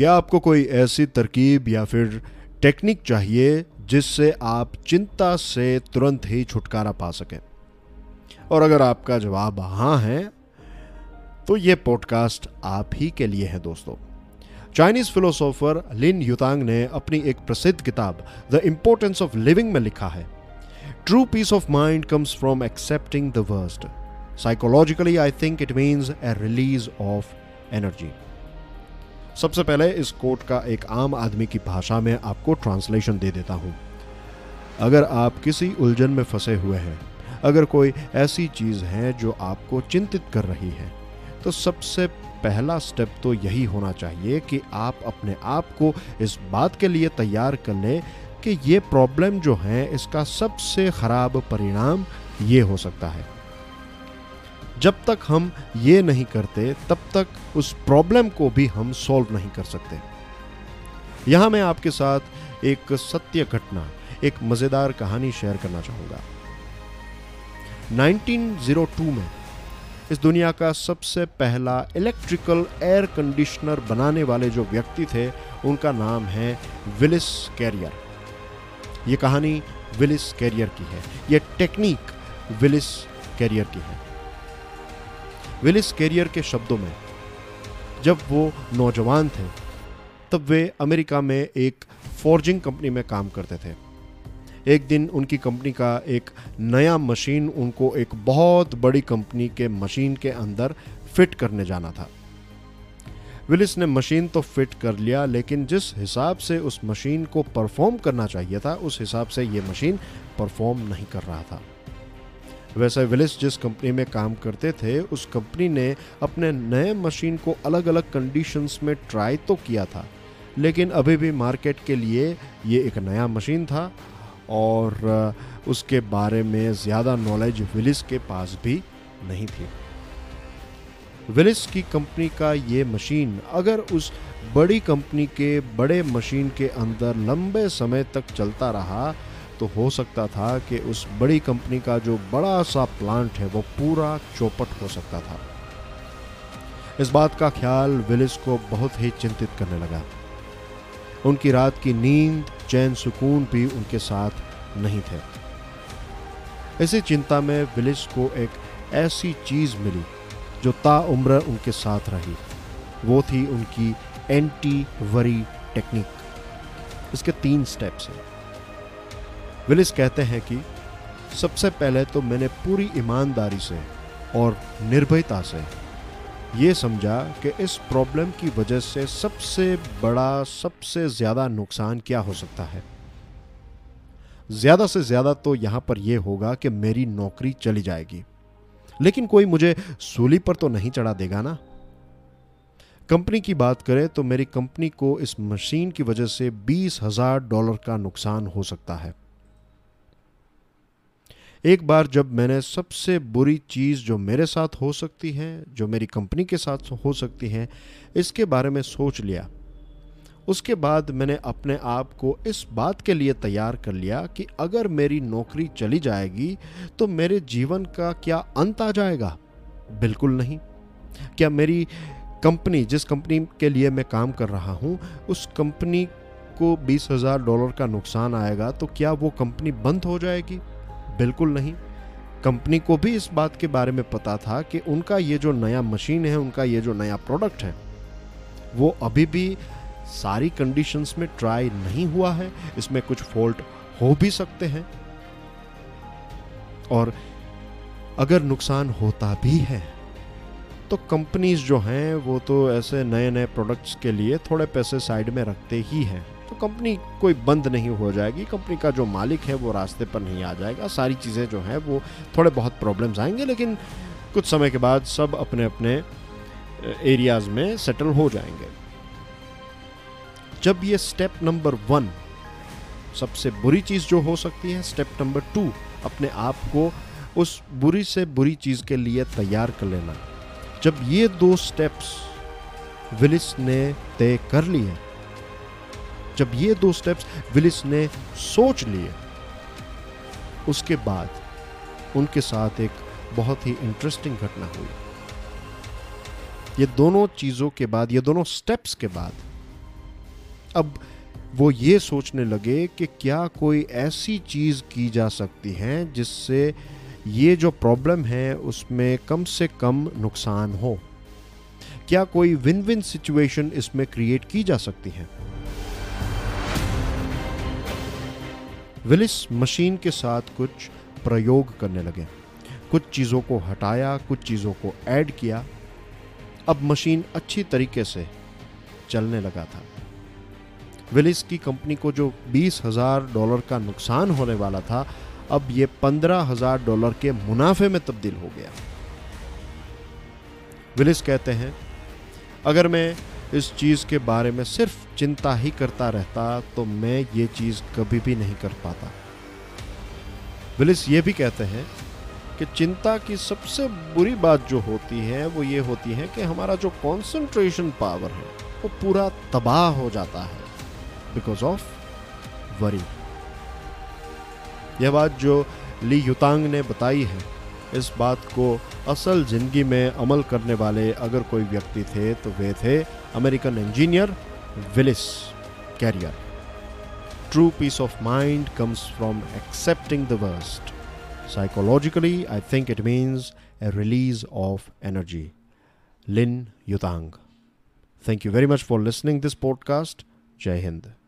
क्या आपको कोई ऐसी तरकीब या फिर टेक्निक चाहिए जिससे आप चिंता से तुरंत ही छुटकारा पा सकें? और अगर आपका जवाब हाँ है तो ये पॉडकास्ट आप ही के लिए है दोस्तों। चाइनीज़ फिलोसोफर लिन युतांग ने अपनी एक प्रसिद्ध किताब द इंपॉर्टेंस ऑफ़ लिविंग में लिखा है true peace of mind comes from accepting the worst psychologically I think it means a release of energy सबसे पहले इस कोट का एक आम आदमी की भाषा में आपको ट्रांसलेशन दे देता हूँ। अगर आप किसी उलझन में फंसे हुए हैं, अगर कोई ऐसी चीज़ है जो आपको चिंतित कर रही है तो सबसे पहला स्टेप तो यही होना चाहिए कि आप अपने आप को इस बात के लिए तैयार कर लें कि ये प्रॉब्लम जो है, इसका सबसे ख़राब परिणाम ये हो सकता है। जब तक हम ये नहीं करते, तब तक उस प्रॉब्लम को भी हम सॉल्व नहीं कर सकते। यहाँ मैं आपके साथ एक सत्य घटना, एक मज़ेदार कहानी शेयर करना चाहूँगा। 1902 में इस दुनिया का सबसे पहला इलेक्ट्रिकल एयर कंडीशनर बनाने वाले जो व्यक्ति थे, उनका नाम है विलिस कैरियर ये कहानी विलिस कैरियर की है। ये टेक्निक विलिस कैरियर की है। विलिस कैरियर के शब्दों में। जब वो नौजवान थे, तब वे अमेरिका में एक फॉर्जिंग कंपनी में काम करते थे। एक दिन उनकी कंपनी का एक नया मशीन उनको एक बहुत बड़ी कंपनी के मशीन के अंदर फिट करने जाना था। विलिस ने मशीन तो फिट कर लिया, लेकिन जिस हिसाब से उस मशीन को परफॉर्म करना चाहिए था, उस हिसाब से ये मशीन परफॉर्म नहीं कर रहा था। वैसे विलिस जिस कंपनी में काम करते थे, उस कंपनी ने अपने नए मशीन को अलग अलग कंडीशंस में ट्राई तो किया था, लेकिन अभी भी मार्केट के लिए ये एक नया मशीन था और उसके बारे में ज़्यादा नॉलेज विलिस के पास भी नहीं थी। विलिस की कंपनी का ये मशीन अगर उस बड़ी कंपनी के बड़े मशीन के अंदर लंबे समय तक चलता रहा तो हो सकता था कि उस बड़ी कंपनी का जो बड़ा सा प्लांट है, वो पूरा चौपट हो सकता था। इस बात का ख्याल विलिस को बहुत ही चिंतित करने लगा। उनकी रात की नींद, चैन सुकून भी उनके साथ नहीं थे। इसी चिंता में विलिस को एक ऐसी चीज़ मिली, जो ताउम्र उनके साथ रही। वो थी उनकी एंटी वरी टेक्निक। इसके तीन स्टेप्स हैं। विलिस कहते हैं कि सबसे पहले तो मैंने पूरी ईमानदारी से और निर्भयता से ये समझा कि इस प्रॉब्लम की वजह से सबसे बड़ा, सबसे ज़्यादा नुकसान क्या हो सकता है। ज़्यादा से ज़्यादा तो यहाँ पर यह होगा कि मेरी नौकरी चली जाएगी। लेकिन कोई मुझे सूली पर तो नहीं चढ़ा देगा ना? कंपनी की बात करें तो मेरी कंपनी को इस मशीन की वजह से बीस हज़ार डॉलर का नुकसान हो सकता है। एक बार जब मैंने सबसे बुरी चीज़ जो मेरे साथ हो सकती है, जो मेरी कंपनी के साथ हो सकती है, इसके बारे में सोच लिया। उसके बाद मैंने अपने आप को इस बात के लिए तैयार कर लिया कि अगर मेरी नौकरी चली जाएगी तो मेरे जीवन का क्या अंत आ जाएगा? बिल्कुल नहीं। क्या मेरी कंपनी, जिस कंपनी के लिए मैं काम कर रहा हूँ, उस कंपनी को बीस हज़ार डॉलर का नुकसान आएगा तो क्या वो कंपनी बंद हो जाएगी? बिल्कुल नहीं। कंपनी को भी इस बात के बारे में पता था कि उनका ये जो नया मशीन है, उनका ये जो नया प्रोडक्ट है, वो अभी भी सारी कंडीशंस में ट्राई नहीं हुआ है। इसमें कुछ फॉल्ट हो भी सकते हैं। और अगर नुकसान होता भी है तो कंपनीज़ जो हैं, वो तो ऐसे नए नए प्रोडक्ट्स के लिए थोड़े पैसे साइड में रखते ही हैं। तो कंपनी कोई बंद नहीं हो जाएगी। कंपनी का जो मालिक है, वो रास्ते पर नहीं आ जाएगा। सारी चीज़ें जो हैं, वो थोड़े बहुत प्रॉब्लम्स आएँगे, लेकिन कुछ समय के बाद सब अपने अपने एरियाज़ में सेटल हो जाएँगे। जब ये स्टेप नंबर वन सबसे बुरी चीज़ जो हो सकती है स्टेप नंबर टू अपने आप को उस बुरी से बुरी चीज़ के लिए तैयार कर लेना। जब ये दो स्टेप्स विलिस ने तय कर लिए जब ये दो स्टेप्स विलिस ने सोच लिए, उसके बाद उनके साथ एक बहुत ही इंटरेस्टिंग घटना हुई। ये दोनों चीज़ों के बाद, ये दोनों स्टेप्स के बाद, अब वो ये सोचने लगे कि क्या कोई ऐसी चीज़ की जा सकती है जिससे ये जो प्रॉब्लम है उसमें कम से कम नुकसान हो। क्या कोई विन विन सिचुएशन इसमें क्रिएट की जा सकती है? विलिस मशीन के साथ कुछ प्रयोग करने लगे। कुछ चीज़ों को हटाया, कुछ चीज़ों को ऐड किया। अब मशीन अच्छी तरीके से चलने लगा था। विलिस की कंपनी को जो बीस हज़ार डॉलर का नुकसान होने वाला था, अब ये पंद्रह हज़ार डॉलर के मुनाफे में तब्दील हो गया। विलिस कहते हैं, अगर मैं इस चीज़ के बारे में सिर्फ़ चिंता ही करता रहता तो मैं ये चीज़ कभी भी नहीं कर पाता। विलिस ये भी कहते हैं कि चिंता की सबसे बुरी बात जो होती है, वो ये होती है कि हमारा जो कंसंट्रेशन पावर है, वो पूरा तबाह हो जाता है बिकॉज़ ऑफ़ वरी यह बात जो ली युतांग ने बताई है, इस बात को असल ज़िंदगी में अमल करने वाले अगर कोई व्यक्ति थे तो वे थे American engineer Willis Carrier. True peace of mind comes from accepting the worst. Psychologically, I think it means a release of energy. Lin Yutang. Thank you very much for listening this podcast. Jai Hind.